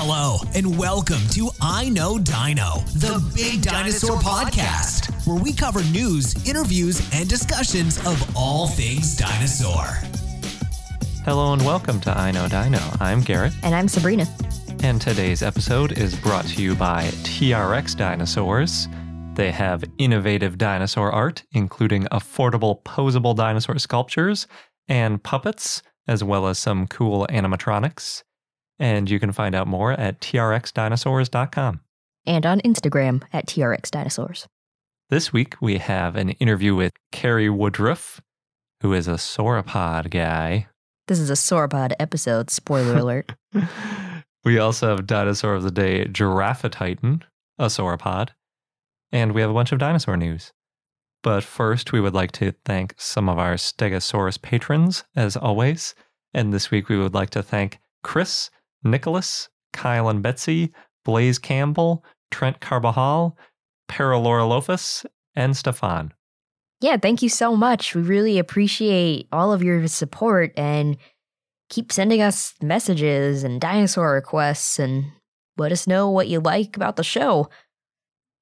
Hello, and welcome to I Know Dino, the Big Dinosaur Podcast, where we cover news, interviews, and discussions of all things dinosaur. Hello and welcome to I Know Dino. I'm Garrett, And I'm Sabrina. and today's episode is brought to you by TRX Dinosaurs. They have innovative dinosaur art, including affordable posable dinosaur sculptures and puppets, as well as some cool animatronics. And you can find out more at trxdinosaurs.com. And on Instagram at trxdinosaurs. This week we have an interview with Cary Woodruff, who is a sauropod guy. This is a sauropod episode, spoiler alert. we also have Dinosaur of the Day, Giraffatitan, a sauropod. And we have a bunch of dinosaur news. But first, we would like to thank some of our Stegosaurus patrons, as always. And this week, we would like to thank Chris, Nicholas, Kyle and Betsy, Blaze Campbell, Trent Carbajal, Paralorolofus, and Stefan. yeah, thank you so much. We really appreciate all of your support and keep sending us messages and dinosaur requests and let us know what you like about the show.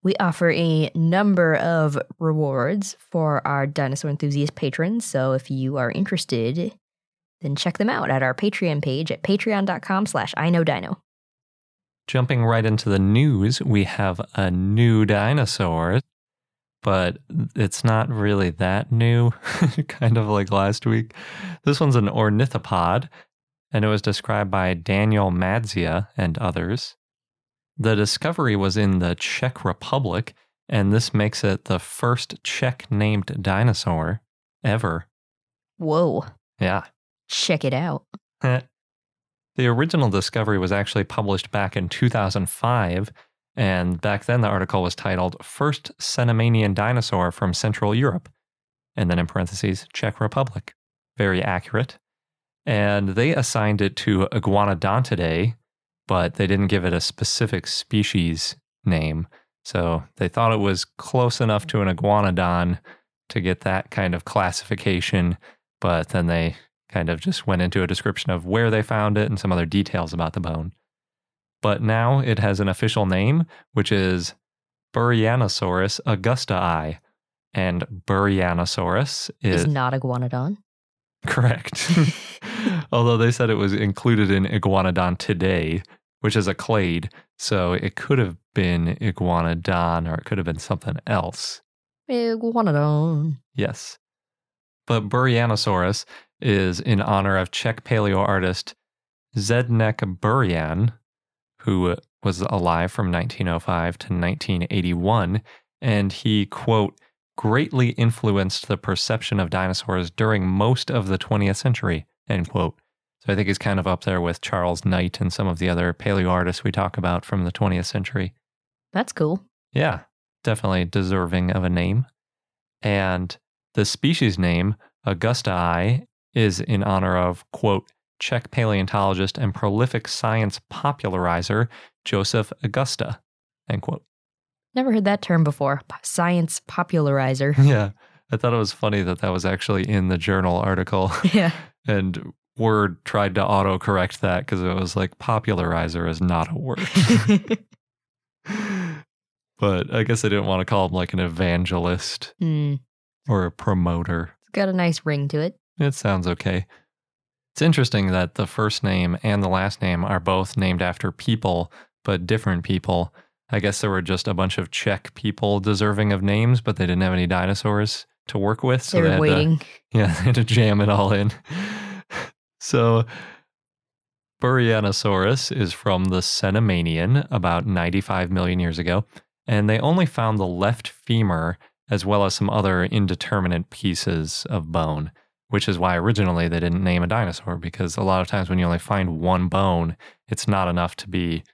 We offer a number of rewards for our dinosaur enthusiast patrons, so if you are interested, then check them out at our Patreon page at patreon.com slash I know dino. Jumping right into the news, we have a new dinosaur, but it's not really that new, kind of like last week. This one's an ornithopod, and it was described by Daniel Madzia and others. The discovery was in the Czech Republic, and this makes it the first Czech named dinosaur ever. Whoa, Yeah. Check it out. Uh, the original discovery was actually published back in 2005, and back then the article was titled First Cenomanian Dinosaur from Central Europe, and then in parentheses, Czech Republic. Very accurate. And they assigned it to Iguanodontidae, but they didn't give it a specific species name. So they thought it was close enough to an iguanodon to get that kind of classification, but then they kind of just went into a description of where they found it and some other details about the bone. But now it has an official name, which is Burianosaurus augustae. And Burianosaurus Is is not iguanodon. correct. Although they said it was included in Iguanodontia, which is a clade. So it could have been Iguanodon or it could have been something else. Iguanodon. Yes. But Burianosaurus is in honor of Czech paleo artist Zdeněk Burian, who was alive from 1905 to 1981. And he, quote, greatly influenced the perception of dinosaurs during most of the 20th century, end quote. So I think he's kind of up there with Charles Knight and some of the other paleo artists we talk about from the 20th century. That's cool. Yeah, definitely deserving of a name. And the species name, Augustae, is in honor of, quote, Czech paleontologist and prolific science popularizer Josef Augusta, end quote. Never heard that term before. Science popularizer. Yeah, I thought it was funny that that was actually in the journal article. yeah. and Word tried to autocorrect that because it was like popularizer is not a word. but I guess I didn't want to call him like an evangelist. Hmm. or a promoter. It's got a nice ring to it. It sounds okay. It's interesting that the first name and the last name are both named after people, but different people. I guess there were just a bunch of Czech people deserving of names, but they didn't have any dinosaurs to work with. So they were had waiting. To, yeah, they had to jam it all in. so Burianosaurus is from the Cenomanian about 95 million years ago, and they only found the left femur as well as some other indeterminate pieces of bone, which is why originally they didn't name a dinosaur because a lot of times when you only find one bone, it's not enough to be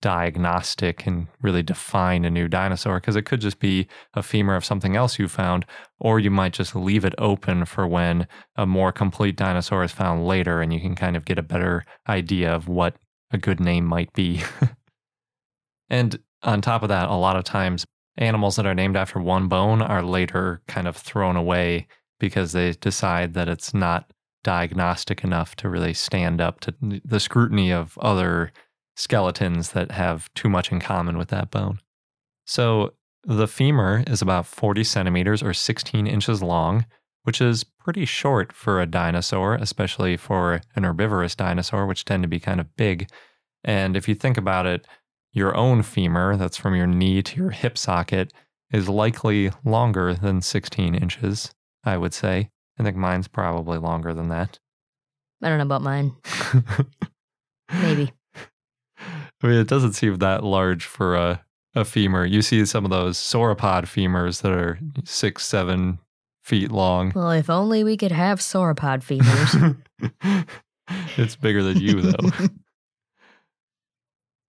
diagnostic and really define a new dinosaur because it could just be a femur of something else you found, or you might just leave it open for when a more complete dinosaur is found later and you can kind of get a better idea of what a good name might be. and on top of that, a lot of times animals that are named after one bone are later kind of thrown away because they decide that it's not diagnostic enough to really stand up to the scrutiny of other skeletons that have too much in common with that bone. So the femur is about 40 centimeters or 16 inches long, which is pretty short for a dinosaur, especially for an herbivorous dinosaur, which tend to be kind of big. And if you think about it, your own femur, that's from your knee to your hip socket, is likely longer than 16 inches, I would say. I think mine's probably longer than that. I don't know about mine. Maybe. I mean, it doesn't seem that large for a, a femur. You see some of those sauropod femurs that are six, seven feet long. Well, if only we could have sauropod femurs. it's bigger than you, though.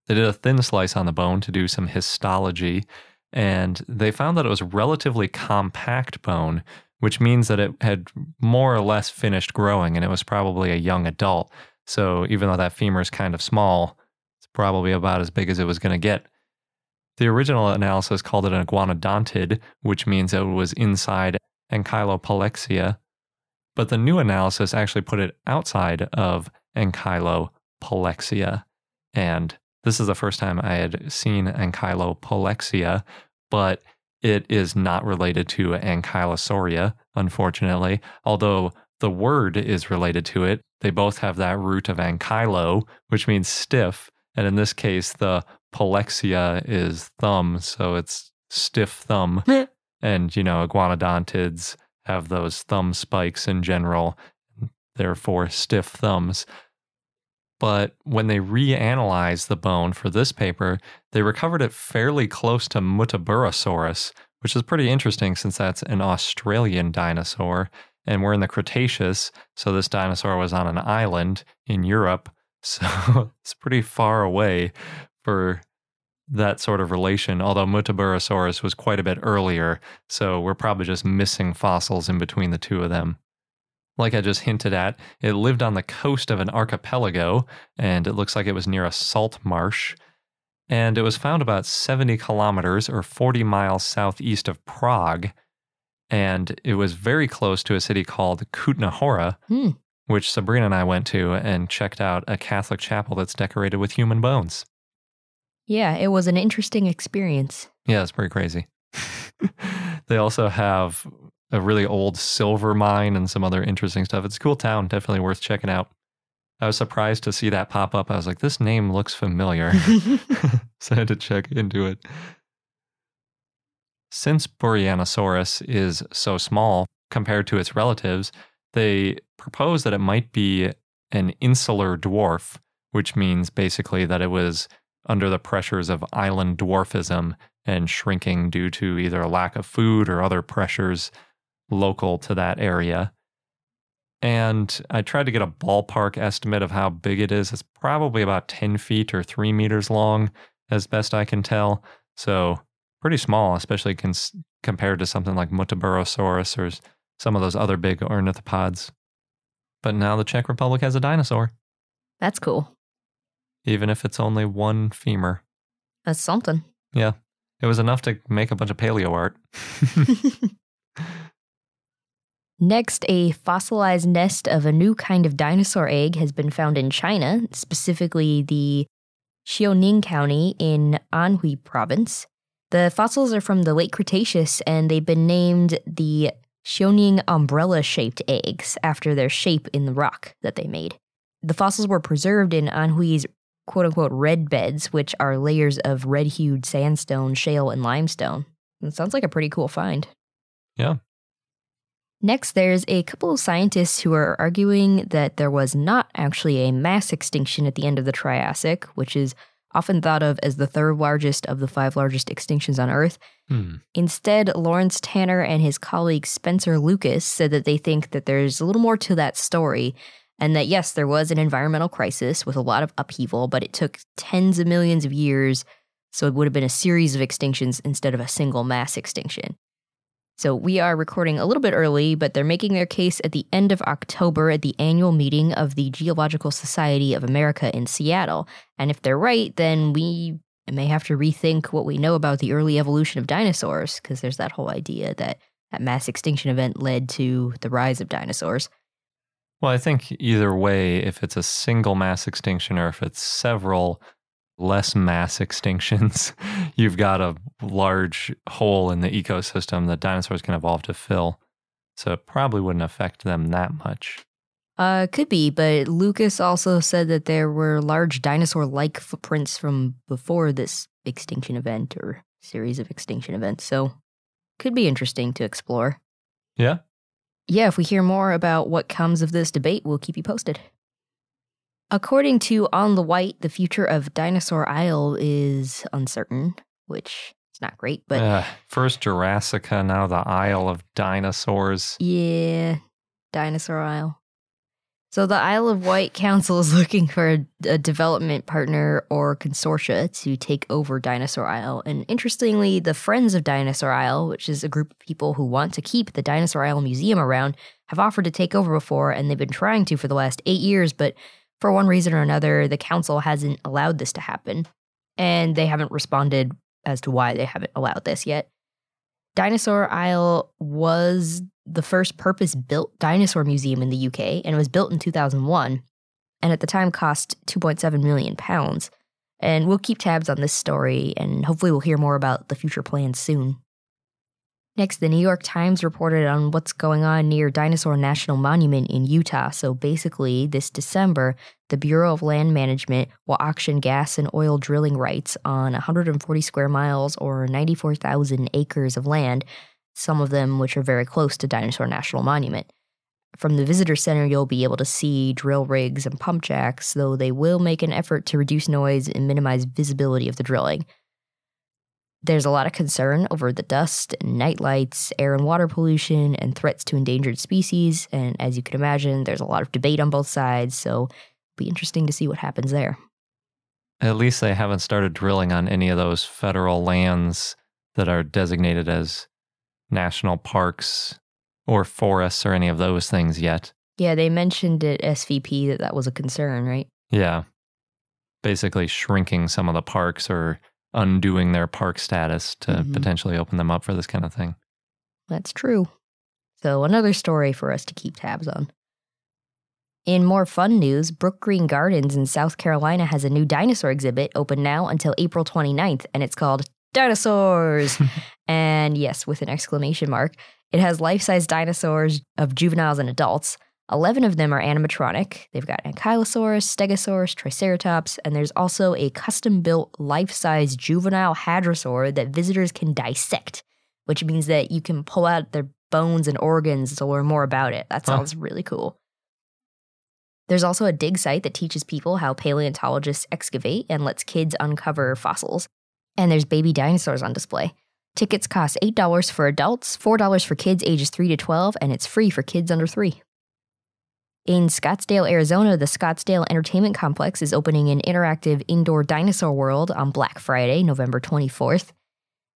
they did a thin slice on the bone to do some histology, and they found that it was relatively compact bone, which means that it had more or less finished growing and it was probably a young adult. So even though that femur is kind of small, it's probably about as big as it was going to get. The original analysis called it an iguanodontid, which means it was inside ankylopollexia. But the new analysis actually put it outside of ankylopollexia. And this is the first time I had seen ankylopollexia, but it is not related to ankylosauria, unfortunately, although the word is related to it. They both have that root of ankylo, which means stiff. And in this case, the pollexia is thumb, so it's stiff thumb. and, you know, iguanodontids have those thumb spikes in general, therefore stiff thumbs. But when they reanalyzed the bone for this paper, they recovered it fairly close to Muttaburrasaurus, which is pretty interesting since that's an Australian dinosaur. And we're in the Cretaceous, so this dinosaur was on an island in Europe. So it's pretty far away for that sort of relation, although Muttaburrasaurus was quite a bit earlier. So we're probably just missing fossils in between the two of them. Like I just hinted at, it lived on the coast of an archipelago, and it looks like it was near a salt marsh. And it was found about 70 kilometers or 40 miles southeast of Prague. And it was very close to a city called Kutna Hora, Hmm. which Sabrina and I went to and checked out a Catholic chapel that's decorated with human bones. Yeah, it was an interesting experience. Yeah, it's pretty crazy. they also have a really old silver mine and some other interesting stuff. It's a cool town, definitely worth checking out. I was surprised to see that pop up. I was like, this name looks familiar. so I had to check into it. Since Burianosaurus is so small compared to its relatives, they propose that it might be an insular dwarf, which means basically that it was under the pressures of island dwarfism and shrinking due to either a lack of food or other pressures local to that area. And I tried to get a ballpark estimate of how big it is. It's probably about 10 feet or three meters long, as best I can tell. So pretty small, especially cons- compared to something like Muttaburrasaurus or some of those other big ornithopods. But now the Czech Republic has a dinosaur, That's cool. even if it's only one femur. That's something. Yeah, it was enough to make a bunch of paleo art. Next, a fossilized nest of a new kind of dinosaur egg has been found in China, specifically the Xiaoning County in Anhui province. The fossils are from the late Cretaceous and they've been named the Xiaoning umbrella shaped eggs after their shape in the rock that they made. The fossils were preserved in Anhui's quote unquote red beds, which are layers of red hued sandstone, shale, and limestone. It sounds like a pretty cool find. Yeah. Next, there's a couple of scientists who are arguing that there was not actually a mass extinction at the end of the Triassic, which is often thought of as the third largest of the five largest extinctions on Earth. Hmm. Instead, Lawrence Tanner and his colleague Spencer Lucas said that they think that there's a little more to that story, and that yes, there was an environmental crisis with a lot of upheaval, but it took tens of millions of years, so it would have been a series of extinctions instead of a single mass extinction. So we are recording a little bit early, but they're making their case at the end of October at the annual meeting of the Geological Society of America in Seattle. And if they're right, then we may have to rethink what we know about the early evolution of dinosaurs, because there's that whole idea that that mass extinction event led to the rise of dinosaurs. Well, I think either way, if it's a single mass extinction or if it's several, less mass extinctions, you've got a large hole in the ecosystem that dinosaurs can evolve to fill. So it probably wouldn't affect them that much. Uh, could be, but Lucas also said that there were large dinosaur like footprints from before this extinction event or series of extinction events. So could be interesting to explore. Yeah. Yeah, if we hear more about what comes of this debate, we'll keep you posted. According to On the Wight, the future of Dinosaur Isle is uncertain, which is not great, but Uh, first Jurassica, now the Isle of Dinosaurs. yeah, Dinosaur Isle. So the Isle of Wight Council is looking for a, a development partner or consortia to take over Dinosaur Isle. And interestingly, the Friends of Dinosaur Isle, which is a group of people who want to keep the Dinosaur Isle Museum around, have offered to take over before, and they've been trying to for the last eight years, but for one reason or another, the council hasn't allowed this to happen. And they haven't responded as to why they haven't allowed this yet. Dinosaur Isle was the first purpose built dinosaur museum in the UK, and it was built in 2001, and at the time cost 2.7 million pounds. And we'll keep tabs on this story, and hopefully, we'll hear more about the future plans soon. Next, the New York Times reported on what's going on near Dinosaur National Monument in Utah. So basically, this December, the Bureau of Land Management will auction gas and oil drilling rights on 140 square miles or 94,000 acres of land, some of them which are very close to Dinosaur National Monument. From the visitor center, you'll be able to see drill rigs and pump jacks, though they will make an effort to reduce noise and minimize visibility of the drilling. There's a lot of concern over the dust and night lights, air and water pollution, and threats to endangered species. And as you can imagine, there's a lot of debate on both sides, so it'll be interesting to see what happens there. At least they haven't started drilling on any of those federal lands that are designated as national parks or forests or any of those things yet. Yeah, they mentioned at SVP that that was a concern, right? Yeah. Basically shrinking some of the parks or undoing their park status to Mhm. potentially open them up for this kind of thing. That's true. So, another story for us to keep tabs on. In more fun news, Brookgreen Gardens in South Carolina has a new dinosaur exhibit open now until April 29th, and it's called Dinosaurs. and yes, with an exclamation mark. It has life size dinosaurs of juveniles and adults. 11 of them are animatronic. They've got Ankylosaurus, Stegosaurus, Triceratops, and there's also a custom built life size juvenile hadrosaur that visitors can dissect, which means that you can pull out their bones and organs to learn more about it. That Huh. sounds really cool. There's also a dig site that teaches people how paleontologists excavate and lets kids uncover fossils. And there's baby dinosaurs on display. Tickets cost $8 for adults, $4 for kids ages 3 to 12, and it's free for kids under 3. In Scottsdale, Arizona, the Scottsdale Entertainment Complex is opening an interactive indoor dinosaur world on Black Friday, November 24th.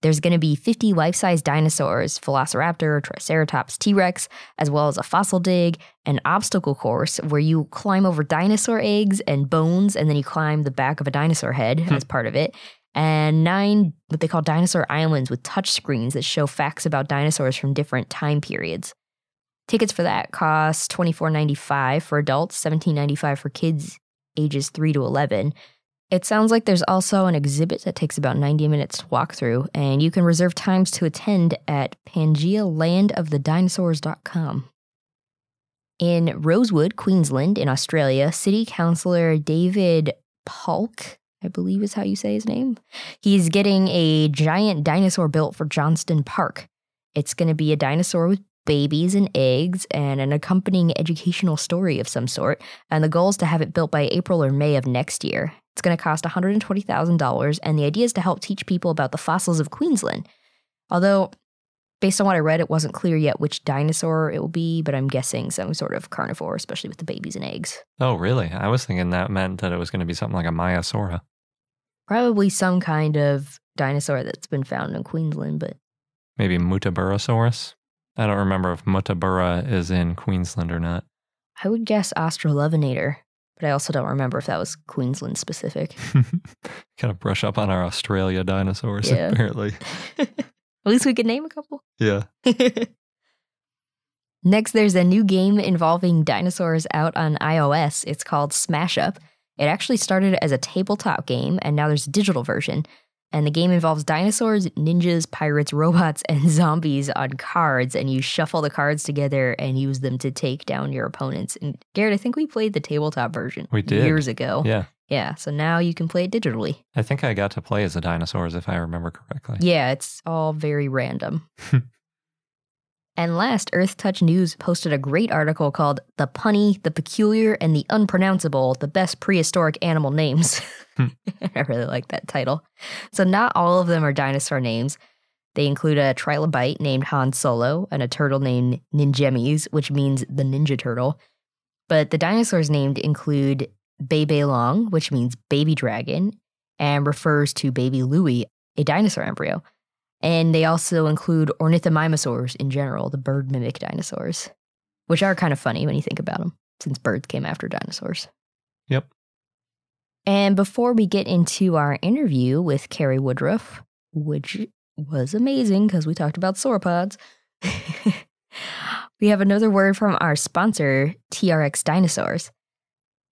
There's going to be 50 life size dinosaurs Velociraptor, Triceratops, T Rex, as well as a fossil dig, an obstacle course where you climb over dinosaur eggs and bones, and then you climb the back of a dinosaur head hmm. as part of it, and nine what they call dinosaur islands with touch screens that show facts about dinosaurs from different time periods. Tickets for that cost $24.95 for adults, $17.95 for kids ages 3 to 11. It sounds like there's also an exhibit that takes about 90 minutes to walk through, and you can reserve times to attend at pangealandofthedinosaurs.com. In Rosewood, Queensland, in Australia, City Councillor David Pahlke, I believe is how you say his name, he's getting a giant dinosaur built for Johnston Park. It's going to be a dinosaur with babies and eggs and an accompanying educational story of some sort. And the goal is to have it built by April or May of next year. It's going to cost $120,000, and the idea is to help teach people about the fossils of Queensland. Although, based on what I read, it wasn't clear yet which dinosaur it will be, but I'm guessing some sort of carnivore, especially with the babies and eggs. Oh, really? I was thinking that meant that it was going to be something like a Maiasaura. Probably some kind of dinosaur that's been found in Queensland, but Maybe Muttaburrasaurus. I don't remember if Muttaburra is in Queensland or not. I would guess Australovenator, but I also don't remember if that was Queensland specific. kind of brush up on our Australia dinosaurs, Yeah. apparently. At least we could name a couple. Yeah. Next, there's a new game involving dinosaurs out on iOS. It's called Smash Up. It actually started as a tabletop game, and now there's a digital version. And the game involves dinosaurs, ninjas, pirates, robots, and zombies on cards, and you shuffle the cards together and use them to take down your opponents. And Garrett, I think we played the tabletop version We did. years ago. Yeah. Yeah, so now you can play it digitally. I think I got to play as the dinosaurs if I remember correctly. Yeah, it's all very random. and last, Earth Touch News posted a great article called The Punny, the Peculiar, and the Unpronounceable The Best Prehistoric Animal Names. Hmm. I really like that title. So, not all of them are dinosaur names. They include a trilobite named Han Solo and a turtle named Ninjemys, which means the Ninja Turtle. But the dinosaurs named include Beibeilong, which means baby dragon, and refers to baby Louie, a dinosaur embryo. And they also include ornithomimosaurs in general, the bird mimic dinosaurs, which are kind of funny when you think about them, since birds came after dinosaurs. Yep. And before we get into our interview with Cary Woodruff, which was amazing because we talked about sauropods, we have another word from our sponsor, TRX Dinosaurs.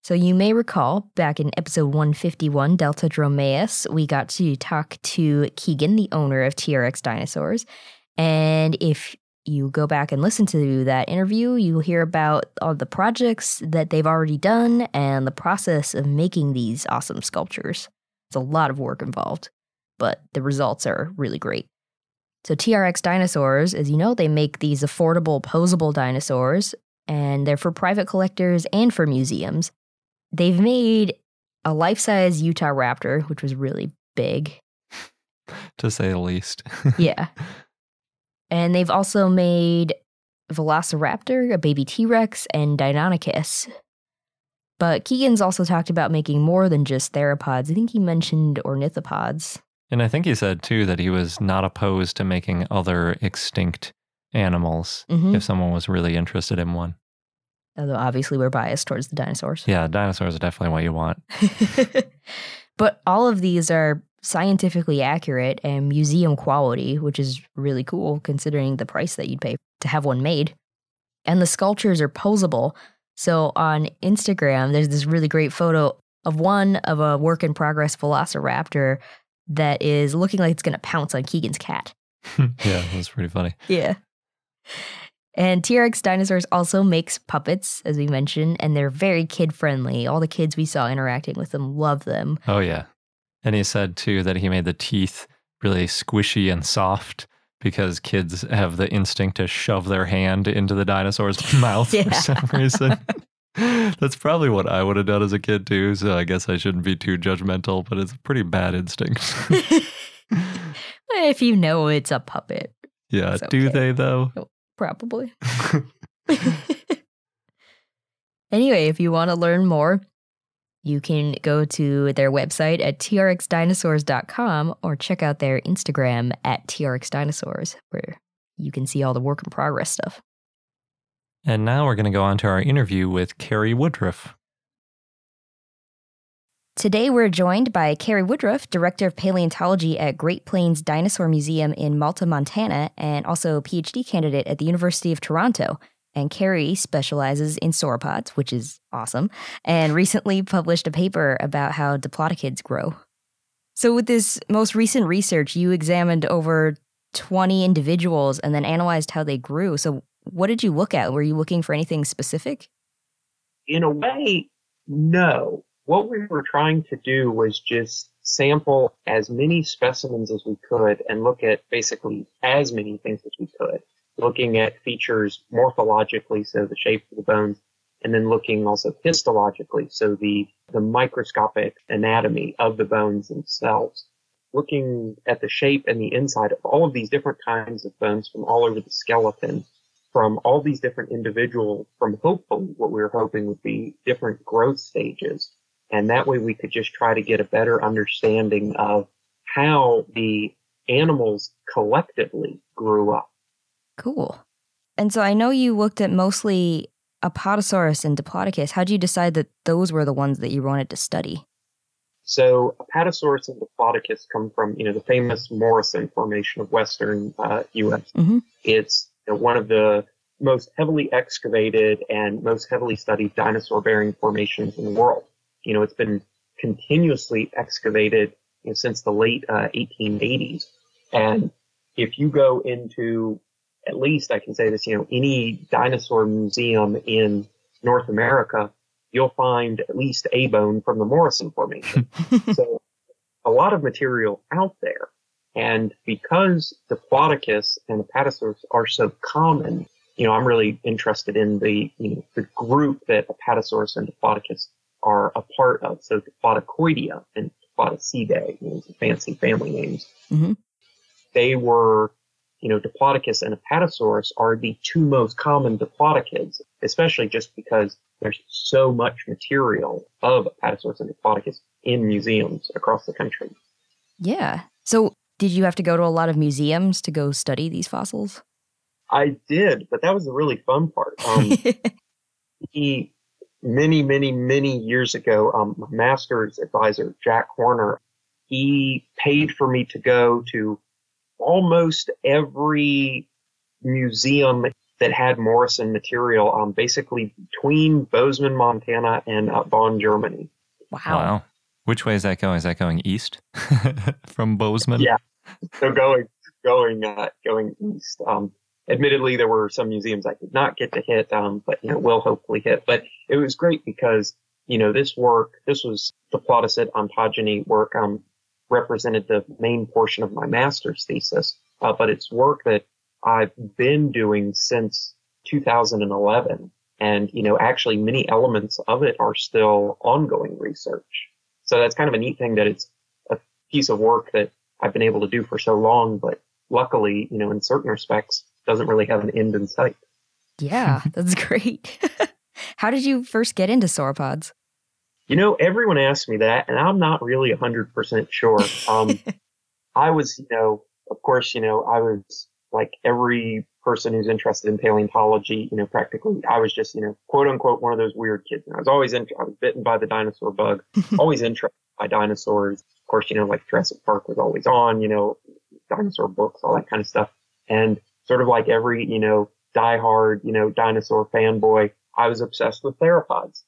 So you may recall back in episode 151, Deltadromeus, we got to talk to Keegan, the owner of TRX Dinosaurs. And if you go back and listen to that interview, you'll hear about all the projects that they've already done and the process of making these awesome sculptures. It's a lot of work involved, but the results are really great. So, TRX Dinosaurs, as you know, they make these affordable, posable dinosaurs, and they're for private collectors and for museums. They've made a life size Utahraptor, which was really big. To say the least. Yeah. and they've also made Velociraptor, a baby T Rex, and Deinonychus. But Keegan's also talked about making more than just theropods. I think he mentioned ornithopods. and I think he said too that he was not opposed to making other extinct animals Mhm. if someone was really interested in one. Although obviously we're biased towards the dinosaurs. Yeah, dinosaurs are definitely what you want. but all of these are scientifically accurate and museum quality, which is really cool considering the price that you'd pay to have one made. And the sculptures are posable. So on Instagram, there's this really great photo of one of a work in progress velociraptor that is looking like it's going to pounce on Keegan's cat. yeah, that's pretty funny. Yeah. And TRX Dinosaurs also makes puppets, as we mentioned, and they're very kid friendly. All the kids we saw interacting with them love them. Oh, yeah. And he said too that he made the teeth really squishy and soft because kids have the instinct to shove their hand into the dinosaur's mouth Yeah. for some reason. That's probably what I would have done as a kid too. So I guess I shouldn't be too judgmental, but it's a pretty bad instinct. if you know it's a puppet, yeah. It's Do they though? Probably. anyway, if you want to learn more, you can go to their website at trxdinosaurs.com or check out their Instagram at trxdinosaurs, where you can see all the work in progress stuff. And now we're going to go on to our interview with Cary Woodruff. Today, we're joined by Cary Woodruff, Director of Paleontology at Great Plains Dinosaur Museum in Malta, Montana, and also a PhD candidate at the University of Toronto. And Cary specializes in sauropods, which is awesome, and recently published a paper about how diplodocids grow. So, with this most recent research, you examined over 20 individuals and then analyzed how they grew. So, what did you look at? Were you looking for anything specific? in a way, no. What we were trying to do was just sample as many specimens as we could and look at basically as many things as we could, looking at features morphologically, so the shape of the bones, and then looking also histologically, so the, the microscopic anatomy of the bones themselves, looking at the shape and the inside of all of these different kinds of bones from all over the skeleton from all these different individuals from hopefully what we were hoping would be different growth stages. And that way we could just try to get a better understanding of how the animals collectively grew up. Cool. And so I know you looked at mostly Apatosaurus and Diplodocus. How did you decide that those were the ones that you wanted to study? So Apatosaurus and Diplodocus come from, you know, the famous Morrison Formation of Western uh, U.S. Mhm. It's you know, one of the most heavily excavated and most heavily studied dinosaur-bearing formations in the world. You know, it's been continuously excavated you know, since the late uh, 1880s. And if you go into, at least I can say this, you know, any dinosaur museum in North America, you'll find at least a bone from the Morrison Formation. so a lot of material out there. And because Diplodocus and the Apatosaurus are so common, you know, I'm really interested in the, you know, the group that Apatosaurus and Diplodocus are a part of. So Diplodocoidea and Diplodocidae, you know, fancy family names. Mm-hmm. They were, you know, Diplodocus and Apatosaurus are the two most common Diplodocids, especially just because there's so much material of Apatosaurus and Diplodocus in museums across the country. Yeah. So did you have to go to a lot of museums to go study these fossils? I did, but that was the really fun part. Um, he, many, many, many years ago, um, my master's advisor, Jack Horner, he paid for me to go to almost every museum that had Morrison material, um, basically between Bozeman, Montana and uh, Bonn, Germany. Wow. Wow. Which way is that going? Is that going east from Bozeman? Yeah. So going, going, uh, going east. Um, admittedly, there were some museums I did not get to hit, um, but you know, will hopefully hit. But it was great because you know this work, this was the Diplodocid ontogeny work, um, represented the main portion of my master's thesis, uh, but it's work that I've been doing since 2011. And, you know, actually many elements of it are still ongoing research. So that's kind of a neat thing that it's a piece of work that I've been able to do for so long, but luckily, you know, in certain respects, doesn't really have an end in sight. Yeah, that's great. How did you first get into sauropods? You know, everyone asks me that, and I'm not really 100% sure. Um, I was, you know, of course, you know, I was like every person who's interested in paleontology, you know, practically, I was just, you know, quote unquote, one of those weird kids. And I was always, in, I was bitten by the dinosaur bug, always interested by dinosaurs. Of course, you know, like Jurassic Park was always on, you know, dinosaur books, all that kind of stuff. And sort of like every, you know, diehard, you know, dinosaur fanboy, I was obsessed with theropods.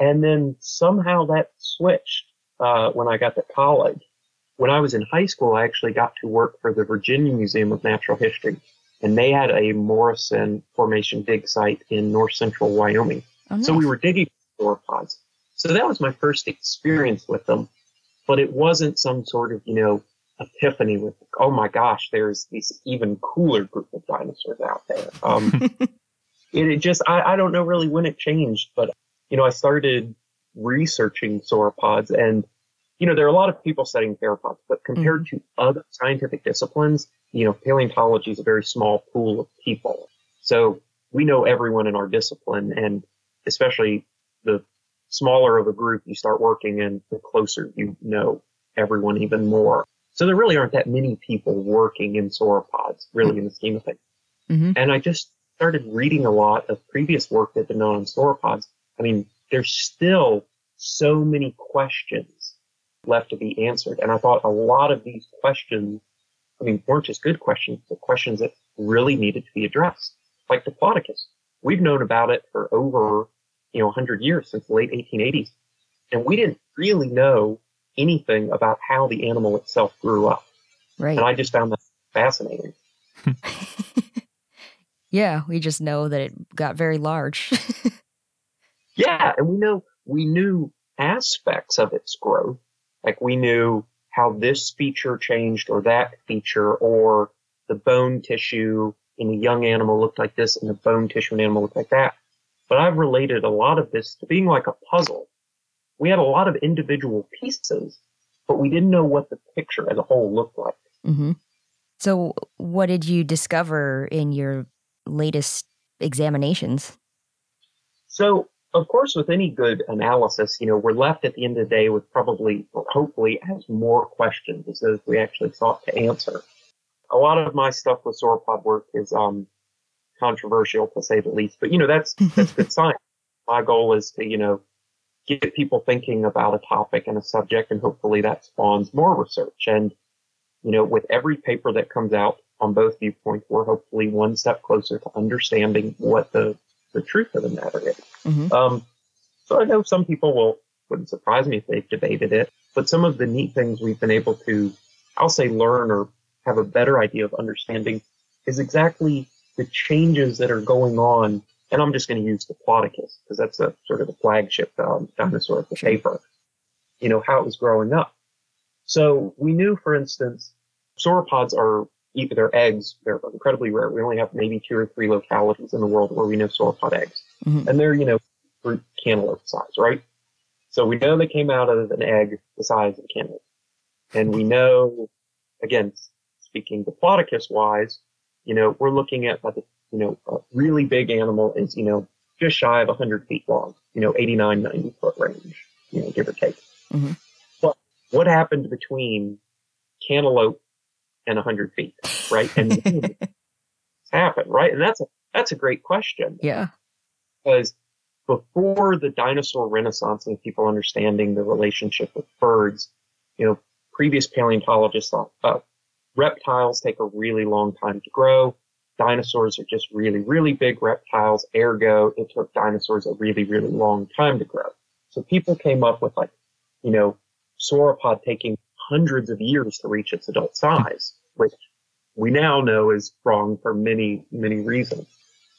And then somehow that switched, uh, when I got to college. When I was in high school, I actually got to work for the Virginia Museum of Natural History and they had a Morrison Formation dig site in north central Wyoming. Oh, nice. So we were digging sauropods. So that was my first experience with them, but it wasn't some sort of, you know, epiphany with, oh my gosh, there's this even cooler group of dinosaurs out there. Um, it, it just, I, I don't know really when it changed, but, you know, I started researching sauropods and, you know, there are a lot of people studying theropods, but compared to other scientific disciplines, you know, paleontology is a very small pool of people. So we know everyone in our discipline and especially the smaller of a group you start working in, the closer you know everyone even more. So there really aren't that many people working in sauropods, really in the scheme of things. Mhm. And I just started reading a lot of previous work that had been done on sauropods. I mean, there's still so many questions left to be answered. And I thought a lot of these questions, I mean, weren't just good questions, but questions that really needed to be addressed. Like Diplodocus. We've known about it for over, you know, 100 years since the late 1880s. And we didn't really know anything about how the animal itself grew up. Right. And I just found that fascinating. yeah, we just know that it got very large. Yeah, and we know we knew aspects of its growth. Like we knew how this feature changed or that feature or the bone tissue in a young animal looked like this and the bone tissue in an animal looked like that. But I've related a lot of this to being like a puzzle. We had a lot of individual pieces, but we didn't know what the picture as a whole looked like. hmm So, what did you discover in your latest examinations? So, of course, with any good analysis, you know, we're left at the end of the day with probably, or hopefully, as more questions as those we actually sought to answer. A lot of my stuff with sauropod work is um, controversial, to say the least. But you know, that's that's good science. My goal is to, you know, get people thinking about a topic and a subject, and hopefully that spawns more research. And you know, with every paper that comes out on both viewpoints, we're hopefully one step closer to understanding what the the truth of the matter is. Mhm. Um, so I know some people will Wouldn't surprise me if they've debated it. But some of the neat things we've been able to, I'll say, learn or have a better idea of understanding is exactly the changes that are going on. And I'm just going to use the Diplodocus because that's a sort of the flagship um, dinosaur of the paper. You know, how it was growing up. So we knew, for instance, sauropods are either their eggs, they're incredibly rare. We only have maybe two or three localities in the world where we know sauropod eggs. Mhm. And they're, you know, fruit cantaloupe size, right? So we know they came out of an egg the size of a cantaloupe. And we know, again, speaking Diplodocus wise, you know, we're looking at like, you know, a really big animal is, you know, just shy of 100 feet long, you know, 89, 90 foot range, you know, give or take. Mhm. But what happened between cantaloupe and 100 feet, right? And it's happened, right? And that's a, that's a great question Yeah. because before the dinosaur renaissance and people understanding the relationship with birds, you know, previous paleontologists thought, oh, reptiles take a really long time to grow. Dinosaurs are just really, really big reptiles. Ergo, it took dinosaurs a really, really long time to grow. So people came up with like, you know, sauropod taking hundreds of years to reach its adult size, which we now know is wrong for many, many reasons.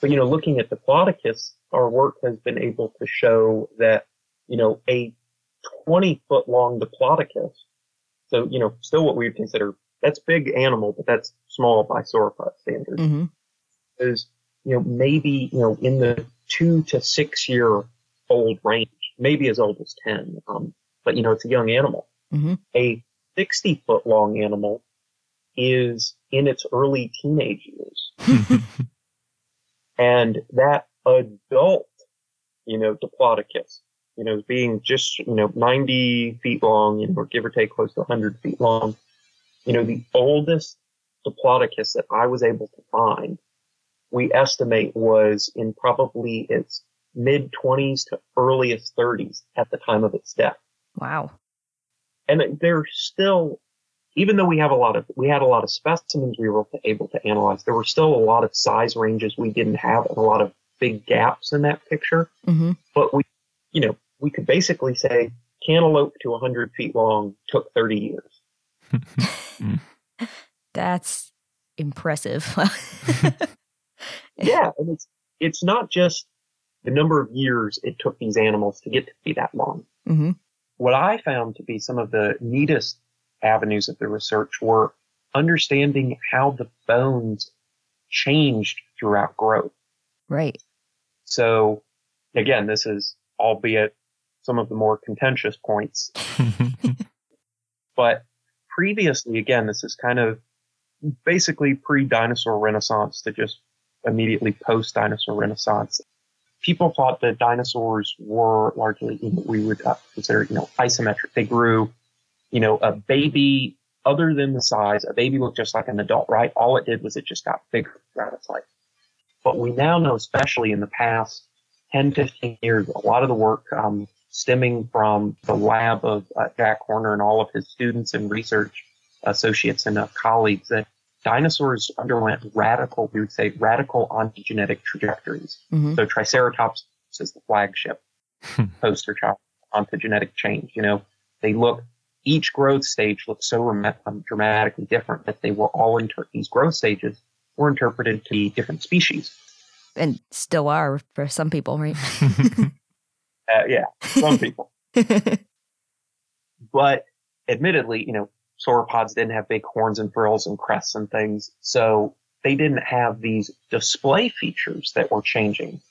But, you know, looking at Diplodocus, our work has been able to show that, you know, a 20 foot long Diplodocus, so, you know, still what we would consider, that's big animal, but that's small by sauropod standards, hmm is, you know, maybe, you know, in the two to six year old range, maybe as old as 10. Um, but, you know, it's a young animal. Mhm. A 60 foot long animal is in its early teenage years. And that adult, you know, Diplodocus, you know, being just, you know, 90 feet long, you know, or give or take close to 100 feet long, you know, the oldest Diplodocus that I was able to find, we estimate was in probably its mid 20s to earliest 30s at the time of its death. Wow. And they're still, even though we have a lot of, we had a lot of specimens we were able to analyze, there were still a lot of size ranges we didn't have and a lot of big gaps in that picture. hmm But we, you know, we could basically say cantaloupe to 100 feet long took 30 years. That's impressive. Yeah. And it's, it's not just the number of years it took these animals to get to be that long. hmm what I found to be some of the neatest avenues of the research were understanding how the bones changed throughout growth. Right. So again, this is albeit some of the more contentious points, but previously, again, this is kind of basically pre-dinosaur renaissance to just immediately post-dinosaur renaissance people thought that dinosaurs were largely we would uh, consider you know isometric. They grew, you know, a baby other than the size, a baby looked just like an adult, right? All it did was it just got bigger throughout its life. But we now know, especially in the past 10, 15 years, a lot of the work um, stemming from the lab of uh, Jack Horner and all of his students and research associates and uh, colleagues that dinosaurs underwent radical, we would say radical ontogenetic trajectories. hmm So Triceratops is the flagship poster child ontogenetic change. You know, they look, each growth stage looks so rem- um, dramatically different that they were all inter- these growth stages were interpreted to be different species. And still are for some people, right? Uh, yeah, some people. But admittedly, you know, sauropods didn't have big horns and frills and crests and things. So they didn't have these display features that were changing.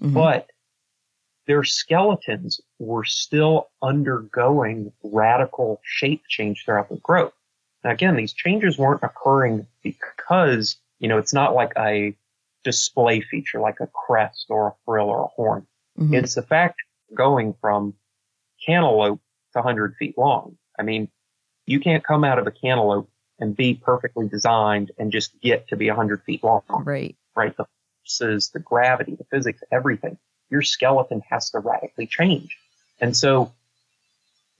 Mhm. but their skeletons were still undergoing radical shape change throughout their growth. Now again, these changes weren't occurring because, you know, it's not like a display feature like a crest or a frill or a horn. Mhm. It's the fact going from cantaloupe to 100 feet long. I mean, you can't come out of a cantaloupe and be perfectly designed and just get to be 100 feet long right. right? The forces, the gravity, the physics, everything. Your skeleton has to radically change. And so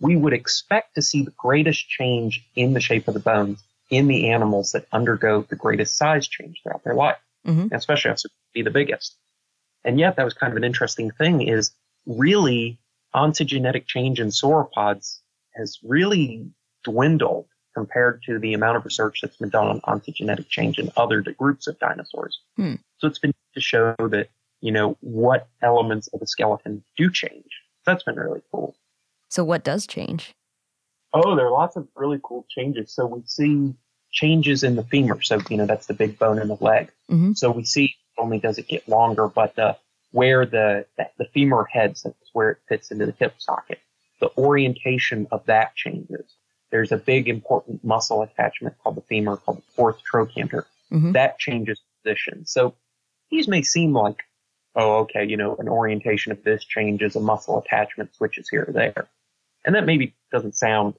we would expect to see the greatest change in the shape of the bones in the animals that undergo the greatest size change throughout their life, Mhm. especially to be the biggest. And yet that was kind of an interesting thing is really ontogenetic change in sauropods has really dwindled compared to the amount of research that's been done on ontogenetic change in other groups of dinosaurs. Hmm. So it's been to show that, you know, what elements of the skeleton do change. That's been really cool. So what does change? Oh, there are lots of really cool changes. So we see changes in the femur. So, you know, that's the big bone in the leg. Mhm. So we see not only does it get longer, but the, where the, the femur heads, that's where it fits into the hip socket. The orientation of that changes. There's a big important muscle attachment called the femur called the fourth trochanter. Mhm. That changes position. So these may seem like, oh, okay, you know, an orientation of this changes, a muscle attachment switches here or there. And that maybe doesn't sound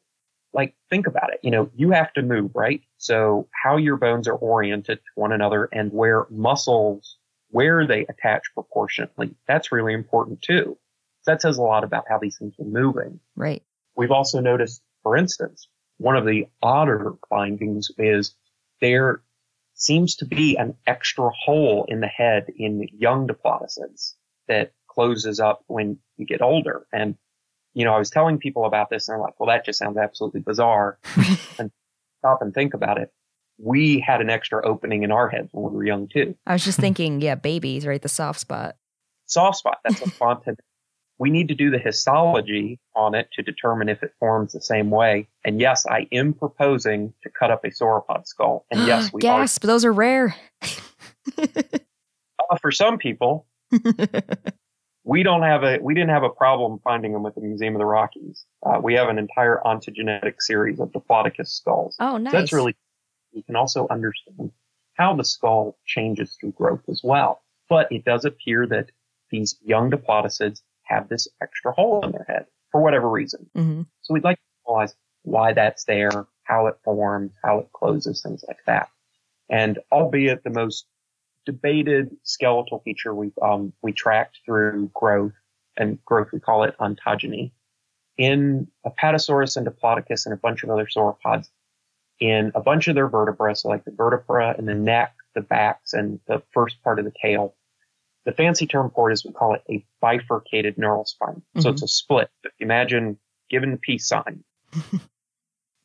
like, think about it. You know, you have to move, right? So how your bones are oriented to one another and where muscles, where they attach proportionately, that's really important too. That says a lot about how these things are moving. Right. We've also noticed, for instance, one of the odder findings is there seems to be an extra hole in the head in young diplodocids that closes up when you get older. And, you know, I was telling people about this and they're like, well, that just sounds absolutely bizarre. and stop and think about it. We had an extra opening in our heads when we were young too. I was just thinking, yeah, babies, right? The soft spot. Soft spot, that's a fontan. We need to do the histology on it to determine if it forms the same way. And yes, I am proposing to cut up a sauropod skull. And yes, we are. Gasp, those are rare. Uh, for some people, we don't have a we didn't have a problem finding them at the Museum of the Rockies. Uh, we have an entire ontogenetic series of Diplodocus skulls. oh, nice. So that's really you can also understand how the skull changes through growth as well. But it does appear that these young diplodocids have this extra hole in their head for whatever reason. hmm So we'd like to analyze why that's there, how it forms, how it closes, things like that. And albeit the most debated skeletal feature we um, we tracked through growth and growth we call it ontogeny in Apatosaurus and Diplodocus and a bunch of other sauropods in a bunch of their vertebrae, so like the vertebra and the neck, the backs, and the first part of the tail. The fancy term for it is we call it a bifurcated neural spine. So Mhm. it's a split. If you imagine given the peace sign,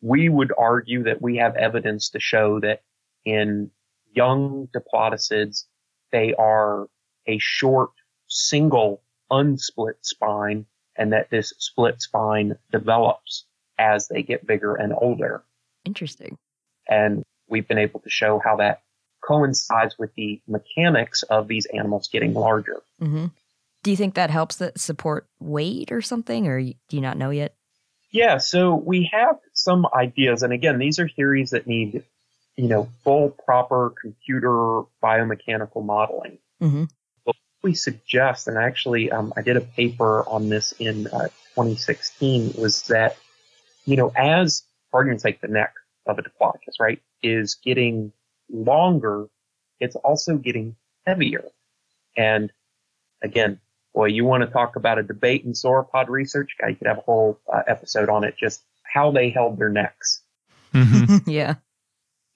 we would argue that we have evidence to show that in young diplodocids, they are a short, single, unsplit spine, and that this split spine develops as they get bigger and older. Interesting. And we've been able to show how that coincides with the mechanics of these animals getting larger. hmm Do you think that helps that support weight or something, or do you not know yet? Yeah, so we have some ideas, and again, these are theories that need, you know, full, proper computer biomechanical modeling. hmm What we suggest, and actually, um, I did a paper on this in uh, 2016, was that, you know, as, for argument's sake, the neck of a diplodocus, right, is getting longer, it's also getting heavier. And again, boy, you want to talk about a debate in sauropod research? Guy, you could have a whole uh, episode on it, just how they held their necks. Mhm. yeah.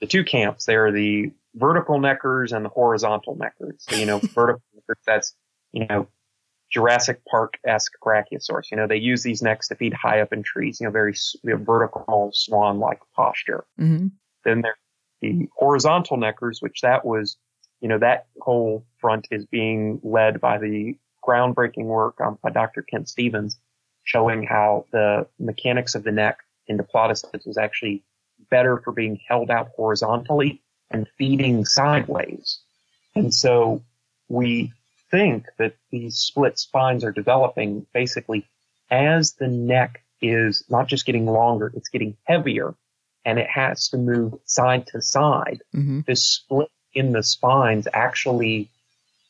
The two camps, they are the vertical neckers and the horizontal neckers. So, you know, vertical neckers, that's, you know, Jurassic Park-esque Brachiosaurus. You know, they use these necks to feed high up in trees, you know, very you know, vertical swan-like posture. hmm Then there's the horizontal neckers, which that was, you know, that whole front is being led by the groundbreaking work um, by Dr. Kent Stevens, showing how the mechanics of the neck in Diplodocus was actually better for being held out horizontally and feeding sideways. And so we think that these split spines are developing basically as the neck is not just getting longer, it's getting heavier and it has to move side to side. hmm This split in the spines actually,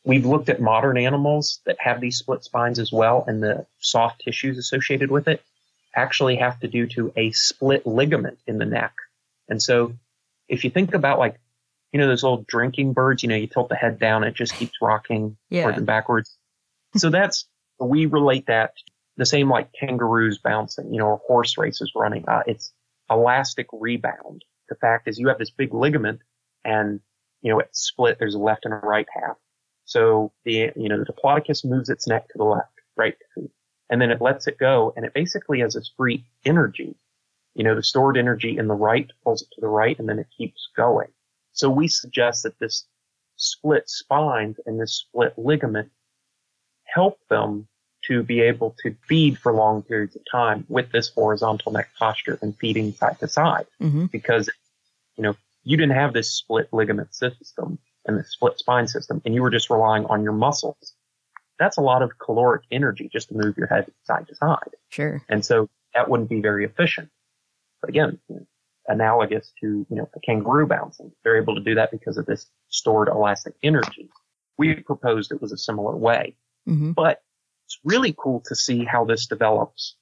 we've looked at modern animals that have these split spines as well, and the soft tissues associated with it actually have to do to a split ligament in the neck. And so if you think about like, you know, those old drinking birds, you know, you tilt the head down, it just keeps rocking Yeah. forward and backwards. so that's, we relate that the same like kangaroos bouncing, you know, or horse races running. Uh, it's elastic rebound. The fact is you have this big ligament and, you know, it's split. There's a left and a right half. So the, you know, the Diplodocus moves its neck to the left, right? and then it lets it go and it basically has this free energy. You know, the stored energy in the right pulls it to the right and then it keeps going. So we suggest that this split spine and this split ligament help them to be able to feed for long periods of time with this horizontal neck posture and feeding side to side. Mm-hmm. Because, you know, you didn't have this split ligament system and the split spine system and you were just relying on your muscles. That's a lot of caloric energy just to move your head side to side. Sure. And so that wouldn't be very efficient. But again, you know, analogous to, you know, a kangaroo bouncing. They're able to do that because of this stored elastic energy. We proposed it was a similar way. Mm-hmm. But it's really cool to see how this develops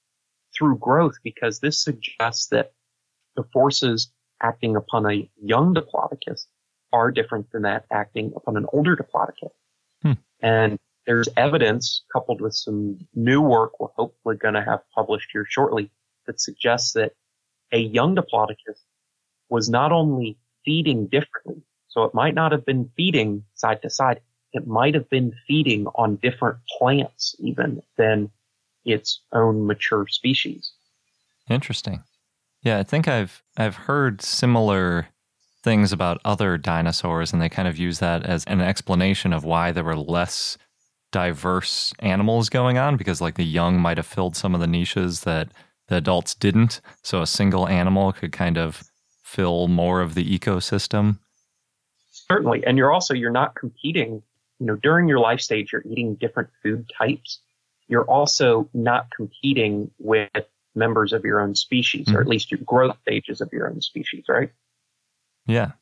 through growth because this suggests that the forces acting upon a young diplodocus are different than that acting upon an older diplodocus. Hmm. And there's evidence coupled with some new work we're hopefully going to have published here shortly that suggests that a young diplodocus was not only feeding differently, so it might not have been feeding side to side, it might have been feeding on different plants even than its own mature species. Interesting. Yeah, I think I've I've heard similar things about other dinosaurs and they kind of use that as an explanation of why there were less diverse animals going on because like the young might have filled some of the niches that the adults didn't. So a single animal could kind of fill more of the ecosystem. Certainly. And you're also, you're not competing, you know, during your life stage, you're eating different food types. You're also not competing with members of your own species, or at least your growth stages of your own species, right? Yeah.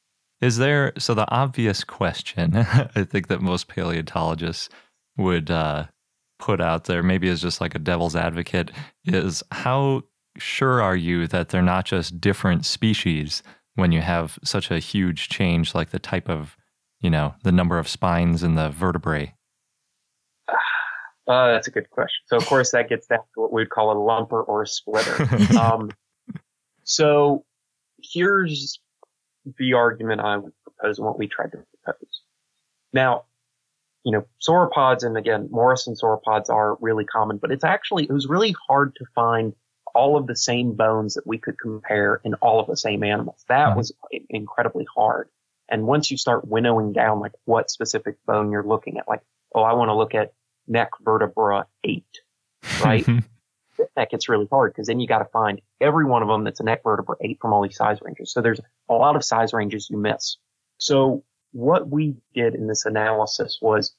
Is there, so the obvious question, I think that most paleontologists would uh, put out there, maybe as just like a devil's advocate, is how sure are you that they're not just different species when you have such a huge change, like the type of, you know, the number of spines in the vertebrae? Uh, that's a good question. So of course that gets down to what we'd call a lumper or a splitter. um, so here's the argument I would propose and what we tried to propose. Now, you know, sauropods and again, Morrison sauropods are really common, but it's actually, it was really hard to find all of the same bones that we could compare in all of the same animals. That Mhm. was incredibly hard. And once you start winnowing down like what specific bone you're looking at, like, oh, I want to look at neck vertebra eight, right? that gets really hard because then you got to find every one of them that's a neck vertebra eight from all these size ranges. So there's a lot of size ranges you miss. So what we did in this analysis was,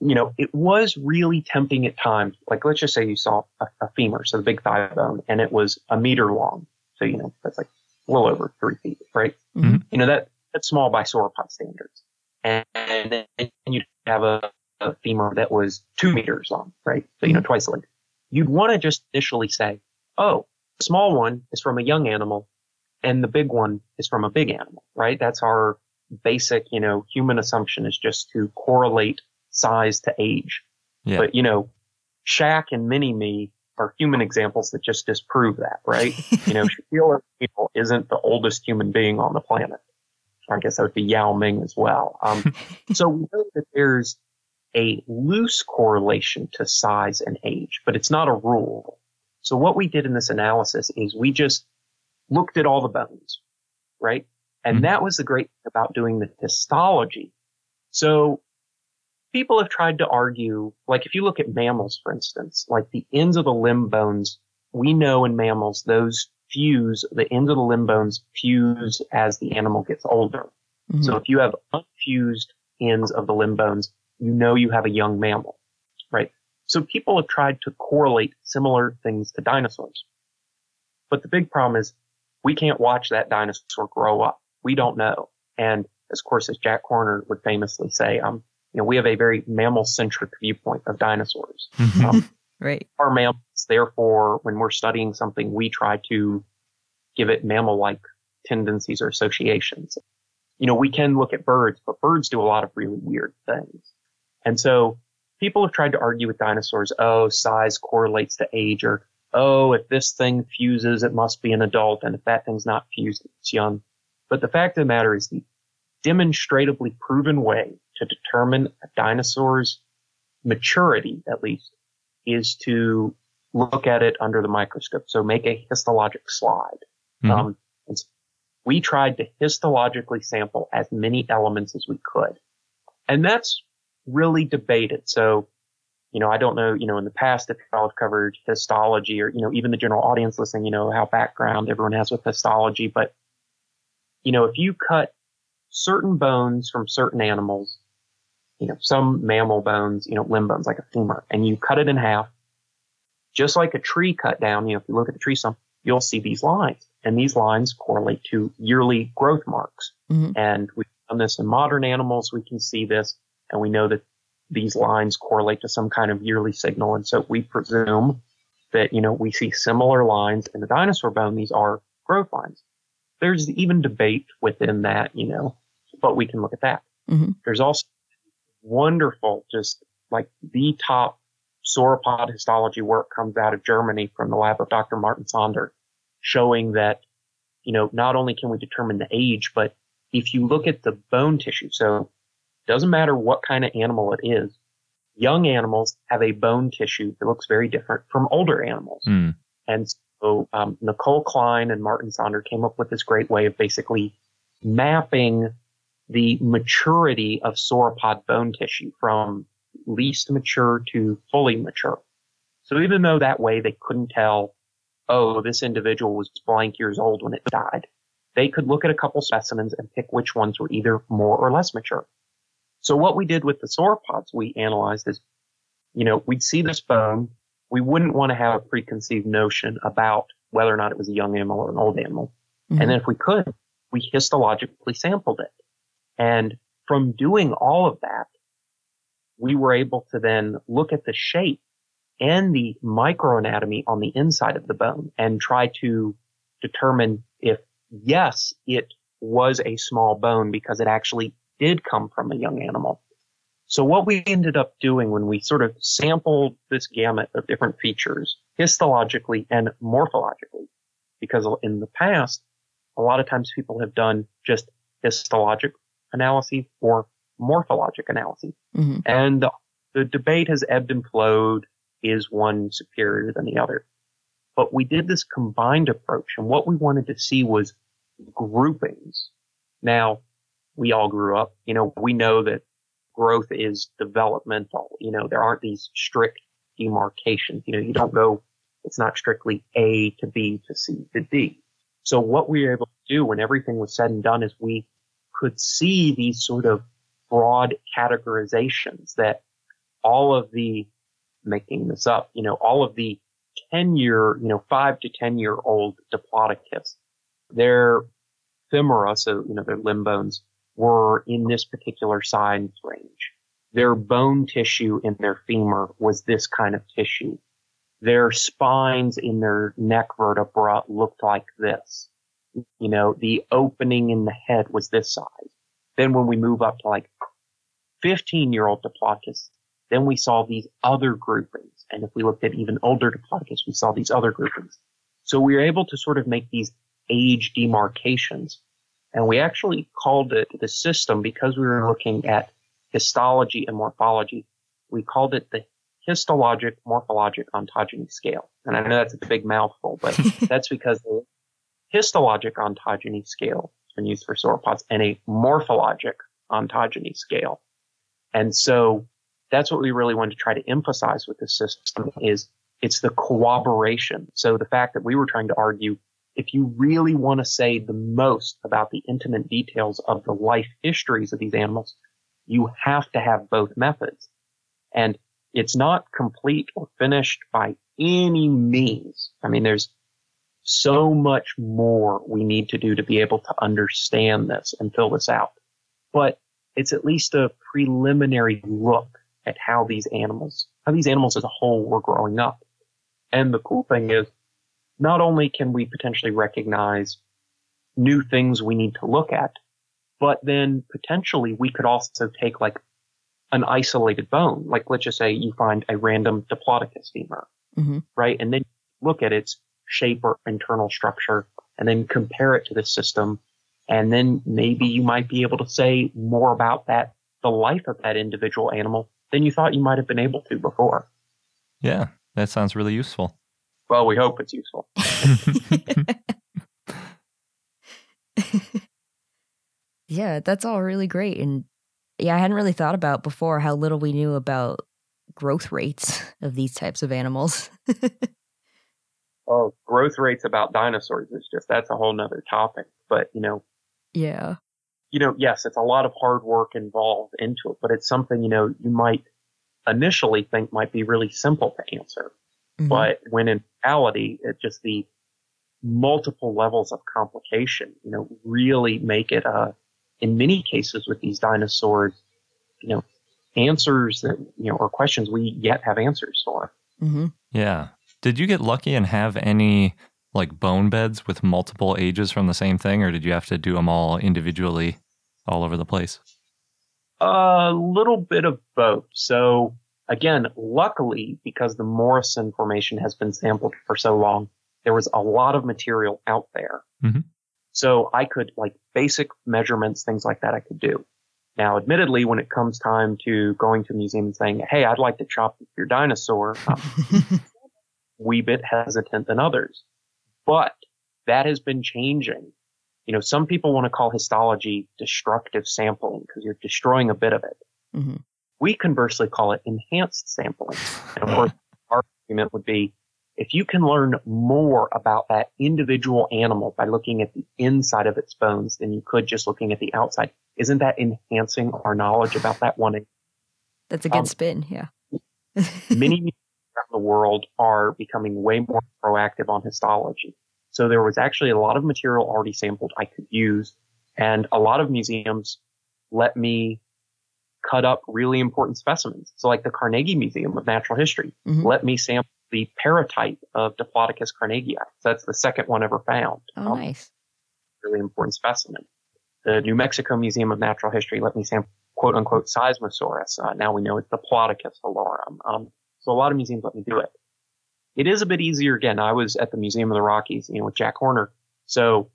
you know, it was really tempting at times. Like let's just say you saw a, a femur, so the big thigh bone, and it was a meter long. So, you know, that's like a little over three feet, right? Mhm. You know, that, that's small by sauropod standards. And, and then you'd have a, a femur that was two meters long, right? So, you know, twice the length. You'd want to just initially say, oh, the small one is from a young animal and the big one is from a big animal, right? That's our basic, you know, human assumption is just to correlate size to age. Yeah. But, you know, Shaq and Mini Me are human examples that just disprove that, right? you know, Shaquille O'Neal isn't the oldest human being on the planet. I guess that would be Yao Ming as well. Um, so we know that there's a loose correlation to size and age, but it's not a rule. So what we did in this analysis is we just looked at all the bones, right? And Mhm. that was the great about doing the histology. So people have tried to argue, like if you look at mammals, for instance, like the ends of the limb bones, we know in mammals, those fuse, the ends of the limb bones fuse as the animal gets older. Mhm. So if you have unfused ends of the limb bones, you know you have a young mammal, right? So people have tried to correlate similar things to dinosaurs. But the big problem is we can't watch that dinosaur grow up. We don't know. And as of course, as Jack Horner would famously say, um, you know, we have a very mammal centric viewpoint of dinosaurs. Um, right. Our mammals. Therefore, when we're studying something, we try to give it mammal-like tendencies or associations. You know, we can look at birds, but birds do a lot of really weird things. And so people have tried to argue with dinosaurs, oh, size correlates to age or, oh, if this thing fuses, it must be an adult. And if that thing's not fused, it's young. But the fact of the matter is the demonstratively proven way to determine a dinosaur's maturity, at least, is to look at it under the microscope. So make a histologic slide. Mhm. Um, we tried to histologically sample as many elements as we could. And that's really debated. So, you know, I don't know, you know, in the past if y'all have covered histology or, you know, even the general audience listening, you know, how background everyone has with histology. But, you know, if you cut certain bones from certain animals, you know, some mammal bones, you know, limb bones like a femur, and you cut it in half, just like a tree cut down, you know, if you look at the tree stump, you'll see these lines. And these lines correlate to yearly growth marks. Mhm. And we've done this in modern animals. We can see this and we know that these lines correlate to some kind of yearly signal. And so we presume that, you know, we see similar lines in the dinosaur bone. These are growth lines. There's even debate within that, you know, but we can look at that. Mhm. There's also wonderful, just like the top sauropod histology work comes out of Germany from the lab of Dr. Martin Sander, showing that, you know, not only can we determine the age, but if you look at the bone tissue, so doesn't matter what kind of animal it is, young animals have a bone tissue that looks very different from older animals. Hmm. And so um, Nicole Klein and Martin Sander came up with this great way of basically mapping the maturity of sauropod bone tissue from least mature to fully mature. So even though that way they couldn't tell, oh, this individual was blank years old when it died, they could look at a couple specimens and pick which ones were either more or less mature. So what we did with the sauropods, we analyzed is, you know, we'd see this bone. We wouldn't want to have a preconceived notion about whether or not it was a young animal or an old animal. Mhm. And then if we could, we histologically sampled it. And from doing all of that, we were able to then look at the shape and the microanatomy on the inside of the bone and try to determine if yes, it was a small bone because it actually did come from a young animal. So what we ended up doing when we sort of sampled this gamut of different features histologically and morphologically, because in the past, a lot of times people have done just histologic analyses or morphologic analyses. Mhm. And the, the debate has ebbed and flowed. Is one superior than the other? But we did this combined approach and what we wanted to see was groupings. Now, we all grew up, you know, we know that growth is developmental. You know, there aren't these strict demarcations. You know, you don't go, it's not strictly A to B to C to D. So what we were able to do when everything was said and done is we could see these sort of broad categorizations that all of the, making this up, you know, all of the 10 year, you know, five to 10 year old Diplodocus, their femora, so, you know, their limb bones were in this particular size range. Their mm-hmm. bone tissue in their femur was this kind of tissue. Their spines in their neck vertebra looked like this. You know, the opening in the head was this size. Then when we move up to like 15 year old Diplodocus, then we saw these other groupings. And if we looked at even older Diplodocus, we saw these other groupings. So we were able to sort of make these age demarcations. And we actually called it the system because we were looking at histology and morphology. We called it the histologic morphologic ontogeny scale. And I know that's a big mouthful, but that's because the histologic ontogeny scale has been used for sauropods and a morphologic ontogeny scale. And so that's what we really wanted to try to emphasize with this system is it's the cooperation. So the fact that we were trying to argue if you really want to say the most about the intimate details of the life histories of these animals, you have to have both methods. And it's not complete or finished by any means. I mean, there's so much more we need to do to be able to understand this and fill this out. But it's at least a preliminary look at how these animals, how these animals as a whole were growing up. And the cool thing is, not only can we potentially recognize new things we need to look at, but then potentially we could also take like an isolated bone. Like let's just say you find a random Diplodocus femur, Mhm. right? And then look at its shape or internal structure and then compare it to this system. And then maybe you might be able to say more about that, the life of that individual animal than you thought you might have been able to before. Yeah, that sounds really useful. Well, we hope it's useful. yeah, that's all really great. And yeah, I hadn't really thought about before how little we knew about growth rates of these types of animals. oh, growth rates about dinosaurs is just that's a whole nother topic. But you know, yeah, you know, yes, it's a lot of hard work involved into it, but it's something you know you might initially think might be really simple to answer, mm-hmm. but when in reality, it just the multiple levels of complication, you know, really make it uh in many cases with these dinosaurs, you know, answers that, you know, or questions we yet have answers for. Mm-hmm. Yeah. Did you get lucky and have any like bone beds with multiple ages from the same thing, or did you have to do them all individually all over the place? A little bit of both. So again, luckily, because the Morrison formation has been sampled for so long, there was a lot of material out there. Mm-hmm. So I could like basic measurements, things like that I could do. Now, admittedly, when it comes time to going to a museum and saying, Hey, I'd like to chop your dinosaur, I'm wee bit hesitant than others, but that has been changing. You know, some people want to call histology destructive sampling because you're destroying a bit of it. Mm-hmm. We conversely call it enhanced sampling. And of course, our argument would be if you can learn more about that individual animal by looking at the inside of its bones than you could just looking at the outside, isn't that enhancing our knowledge about that one? That's a good um, spin, yeah. many around the world are becoming way more proactive on histology. So there was actually a lot of material already sampled I could use, and a lot of museums let me cut up really important specimens. So like the Carnegie Museum of Natural History mm-hmm. let me sample the paratype of Diplodocus carnegii. So that's the second one ever found. Oh, um, nice. Really important specimen. The New Mexico Museum of Natural History let me sample quote unquote Seismosaurus. Uh, now we know it's Diplodocus hallorum. Um, so a lot of museums let me do it. It is a bit easier. Again, I was at the Museum of the Rockies, you know, with Jack Horner. So,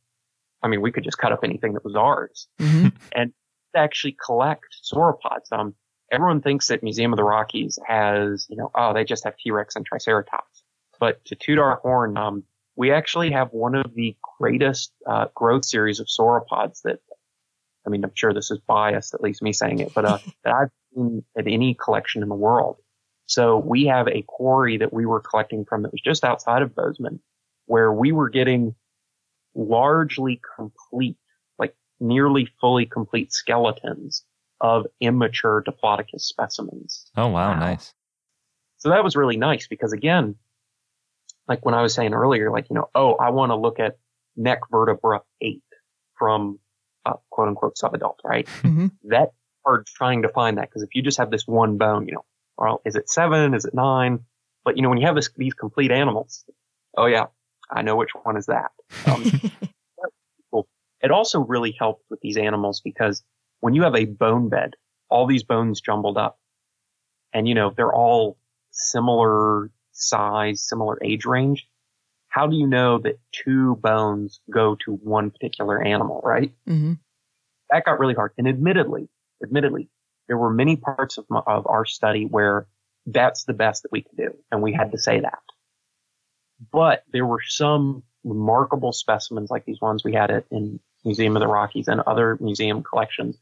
I mean, we could just cut up anything that was ours mm-hmm. and actually collect sauropods. Um, everyone thinks that Museum of the Rockies has, you know, oh, they just have T-Rex and Triceratops. But to toot our horn, um, we actually have one of the greatest uh, growth series of sauropods that, I mean, I'm sure this is biased, at least me saying it, but uh, that I've seen at any collection in the world. So we have a quarry that we were collecting from that was just outside of Bozeman, where we were getting largely complete, nearly fully complete skeletons of immature Diplodocus specimens. Oh, wow, wow. Nice. So that was really nice because again, like when I was saying earlier, like, you know, oh, I want to look at neck vertebra eight from uh, quote unquote subadult, right? Mm-hmm. That hard trying to find that because if you just have this one bone, you know, well, is it seven? Is it nine? But you know, when you have this, these complete animals, oh yeah, I know which one is that. Um, it also really helped with these animals because when you have a bone bed, all these bones jumbled up and you know, they're all similar size, similar age range. How do you know that two bones go to one particular animal, right? Mm-hmm. That got really hard. And admittedly, admittedly, there were many parts of, my, of our study where that's the best that we could do. And we had to say that. But there were some remarkable specimens like these ones we had at in Museum of the Rockies and other museum collections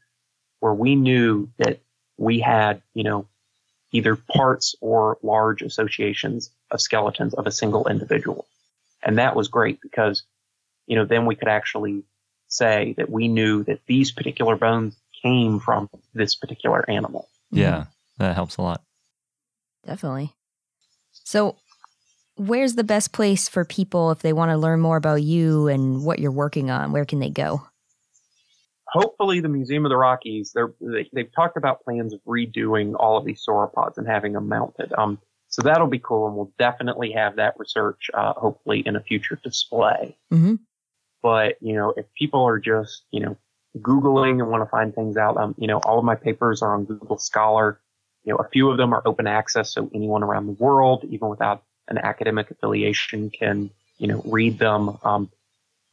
where we knew that we had, you know, either parts or large associations of skeletons of a single individual. And that was great because, you know, then we could actually say that we knew that these particular bones came from this particular animal. Yeah, that helps a lot. Definitely. So, where's the best place for people if they want to learn more about you and what you're working on? Where can they go? hopefully the Museum of the Rockies, they're, they, they have talked about plans of redoing all of these sauropods and having them mounted. Um, so that'll be cool, and we'll definitely have that research, uh, hopefully in a future display. Mm-hmm. But you know, if people are just you know googling and want to find things out, um, you know, all of my papers are on Google Scholar. You know, a few of them are open access, so anyone around the world, even without an academic affiliation, can you know read them. Um,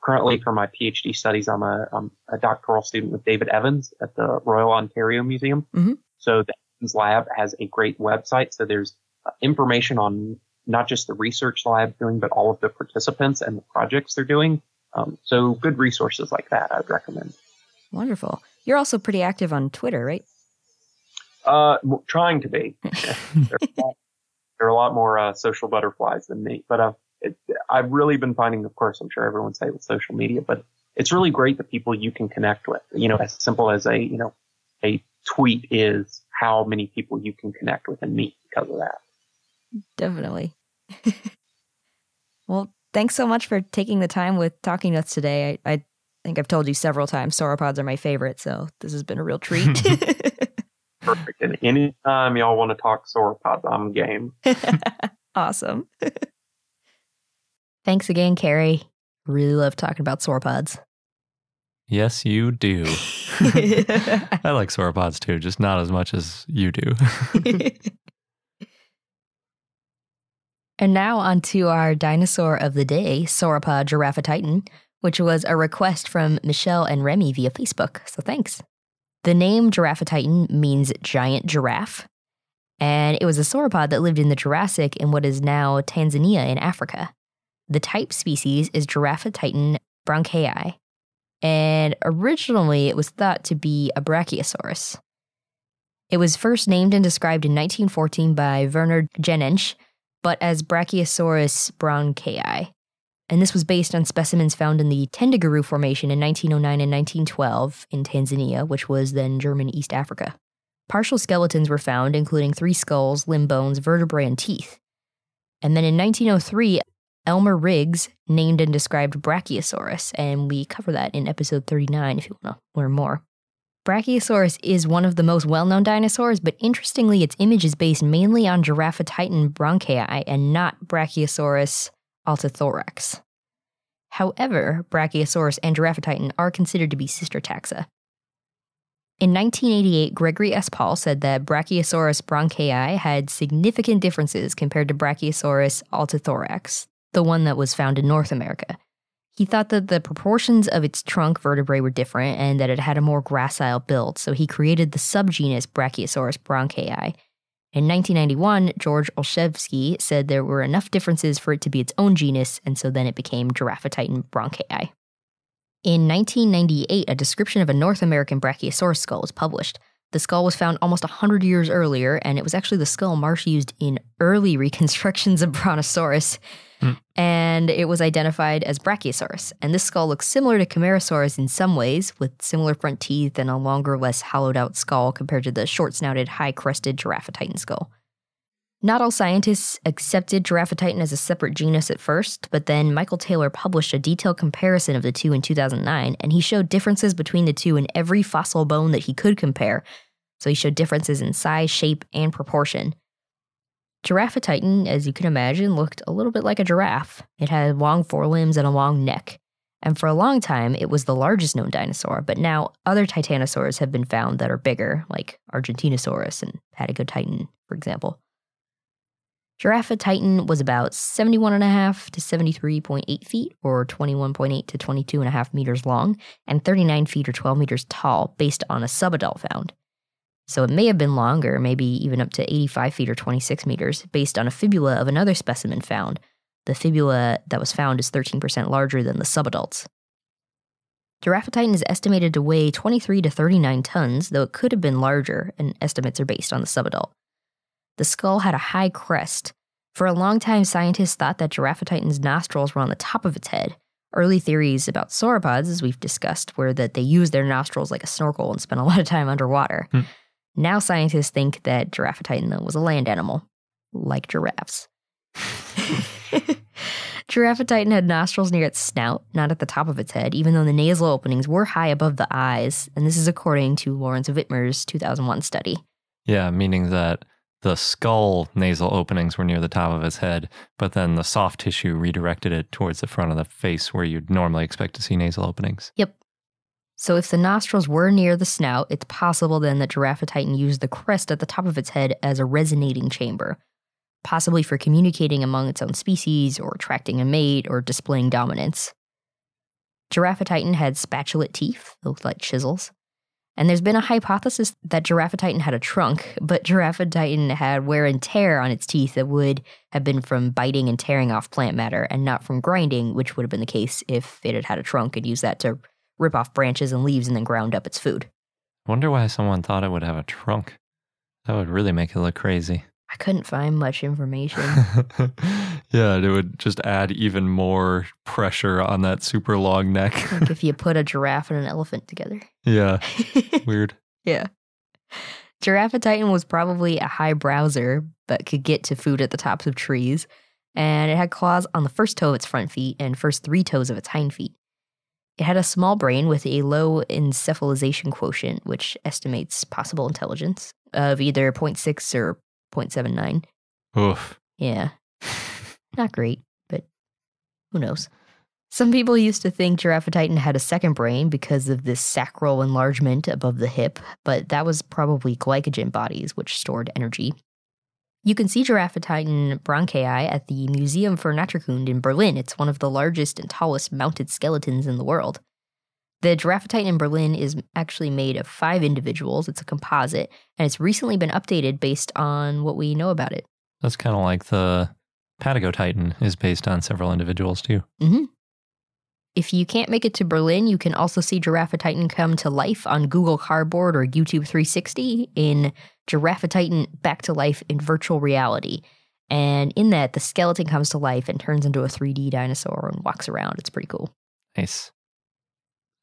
currently for my PhD studies, I'm a, I'm a doctoral student with David Evans at the Royal Ontario Museum. Mm-hmm. So the Evans Lab has a great website. So there's uh, information on not just the research lab doing, but all of the participants and the projects they're doing. Um, so good resources like that, I'd recommend. Wonderful. You're also pretty active on Twitter, right? Uh, trying to be. there, are lot, there, are a lot more uh, social butterflies than me, but uh, it, I've really been finding, of course, I'm sure everyone's say with social media, but it's really great the people you can connect with. You know, as simple as a you know a tweet is how many people you can connect with and meet because of that. Definitely. well, thanks so much for taking the time with talking to us today. I, I think I've told you several times sauropods are my favorite, so this has been a real treat. Perfect. And anytime y'all want to talk sauropods, I'm game. awesome. Thanks again, Cary. Really love talking about sauropods. Yes, you do. I like sauropods too, just not as much as you do. and now on to our dinosaur of the day, Sauropod giraffatitan, which was a request from Michelle and Remy via Facebook. So thanks. The name giraffatitan means giant giraffe, and it was a sauropod that lived in the Jurassic in what is now Tanzania in Africa. The type species is Giraffatitan brancai, and originally it was thought to be a brachiosaurus. It was first named and described in 1914 by Werner Janensch, but as Brachiosaurus brancai. And this was based on specimens found in the Tendaguru Formation in 1909 and 1912 in Tanzania, which was then German East Africa. Partial skeletons were found, including three skulls, limb bones, vertebrae, and teeth. And then in 1903, Elmer Riggs named and described Brachiosaurus, and we cover that in episode 39 if you want to learn more. Brachiosaurus is one of the most well known dinosaurs, but interestingly, its image is based mainly on Giraffatitan brancai and not Brachiosaurus altithorax. However, Brachiosaurus and Giraffatitan are considered to be sister taxa. In 1988, Gregory S. Paul said that Brachiosaurus brancai had significant differences compared to Brachiosaurus altithorax, the one that was found in North America. He thought that the proportions of its trunk vertebrae were different and that it had a more gracile build, so he created the subgenus Brachiosaurus brancai. In 1991, George Olshevsky said there were enough differences for it to be its own genus, and so then it became Giraffatitan brancai. In 1998, a description of a North American Brachiosaurus skull was published. The skull was found almost 100 years earlier, and it was actually the skull Marsh used in early reconstructions of Brontosaurus. Mm. And it was identified as Brachiosaurus. And this skull looks similar to Camarasaurus in some ways, with similar front teeth and a longer, less hollowed out skull compared to the short snouted, high crested Giraffatitan skull. Not all scientists accepted Giraffatitan as a separate genus at first, but then Michael Taylor published a detailed comparison of the two in 2009, and he showed differences between the two in every fossil bone that he could compare. So he showed differences in size, shape, and proportion. Giraffatitan, as you can imagine, looked a little bit like a giraffe. It had long forelimbs and a long neck. And for a long time, it was the largest known dinosaur, but now other titanosaurs have been found that are bigger, like Argentinosaurus and Patagotitan, for example. Giraffatitan was about 71.5 to 73.8 feet, or 21.8 to 22.5 meters long, and 39 feet or 12 meters tall, based on a subadult found. So it may have been longer, maybe even up to 85 feet or 26 meters, based on a fibula of another specimen found. The fibula that was found is 13% larger than the subadults. Giraffatitan is estimated to weigh 23 to 39 tons, though it could have been larger, and estimates are based on the subadult. The skull had a high crest. For a long time, scientists thought that Giraffatitan's nostrils were on the top of its head. Early theories about sauropods, as we've discussed, were that they used their nostrils like a snorkel and spent a lot of time underwater. Hmm. Now scientists think that Giraffatitan was a land animal, like giraffes. Giraffatitan had nostrils near its snout, not at the top of its head, even though the nasal openings were high above the eyes, and this is according to Lawrence Witmer's 2001 study. Yeah, meaning that the skull nasal openings were near the top of his head, but then the soft tissue redirected it towards the front of the face where you'd normally expect to see nasal openings. Yep. So if the nostrils were near the snout, it's possible then that Giraffatitan used the crest at the top of its head as a resonating chamber, possibly for communicating among its own species or attracting a mate or displaying dominance. Giraffatitan had spatulate teeth, looked like chisels, And there's been a hypothesis that Giraffatitan had a trunk, but Giraffatitan had wear and tear on its teeth that would have been from biting and tearing off plant matter and not from grinding, which would have been the case if it had had a trunk and used that to rip off branches and leaves and then ground up its food. Wonder why someone thought it would have a trunk. That would really make it look crazy. I couldn't find much information. yeah, it would just add even more pressure on that super long neck. like if you put a giraffe and an elephant together. yeah, weird. Yeah. Giraffatitan was probably a high browser, but could get to food at the tops of trees. And it had claws on the first toe of its front feet and first three toes of its hind feet. It had a small brain with a low encephalization quotient, which estimates possible intelligence of either 0.6 or 0.79. Oof. Yeah. Not great, but who knows? Some people used to think Giraffatitan had a second brain because of this sacral enlargement above the hip, but that was probably glycogen bodies which stored energy. You can see Giraffatitan brancai at the Museum für Naturkunde in Berlin. It's one of the largest and tallest mounted skeletons in the world. The Giraffatitan in Berlin is actually made of five individuals. It's a composite, and it's recently been updated based on what we know about it. That's kind of like the Patagotitan is based on several individuals too. Mm-hmm. If you can't make it to Berlin, you can also see Giraffatitan come to life on Google Cardboard or YouTube 360 in Giraffatitan Back to Life in Virtual Reality. And in that, the skeleton comes to life and turns into a 3D dinosaur and walks around. It's pretty cool. Nice.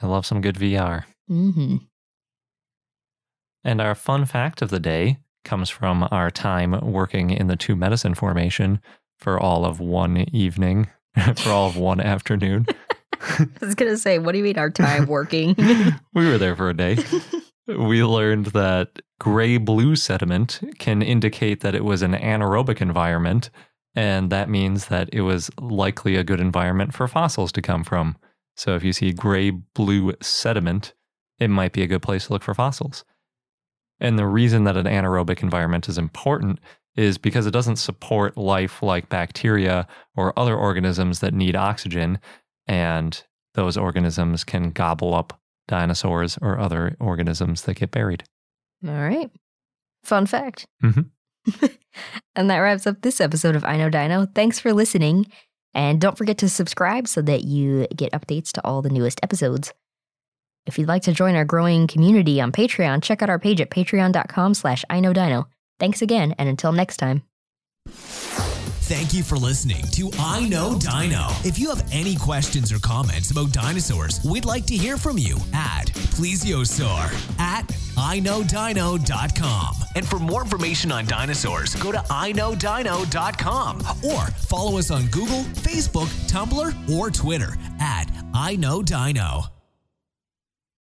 I love some good VR. Mm-hmm. And our fun fact of the day comes from our time working in the two medicine formation for all of one evening, for all of one afternoon. I was going to say, what do you mean our time working? we were there for a day. We learned that gray blue sediment can indicate that it was an anaerobic environment, and that means that it was likely a good environment for fossils to come from. So if you see gray blue sediment, it might be a good place to look for fossils. And the reason that an anaerobic environment is important is because it doesn't support life like bacteria or other organisms that need oxygen, and those organisms can gobble up dinosaurs or other organisms that get buried. All right. Fun fact. Mhm. and that wraps up this episode of I Know Dino. Thanks for listening. And don't forget to subscribe so that you get updates to all the newest episodes. If you'd like to join our growing community on Patreon, check out our page at patreon.com slash I Know Dino. Thanks again, and until next time. Thank you for listening to I Know Dino. If you have any questions or comments about dinosaurs, we'd like to hear from you at plesiosaur at iknowdino.com. And for more information on dinosaurs, go to iknowdino.com or follow us on Google, Facebook, Tumblr, or Twitter at I Know Dino.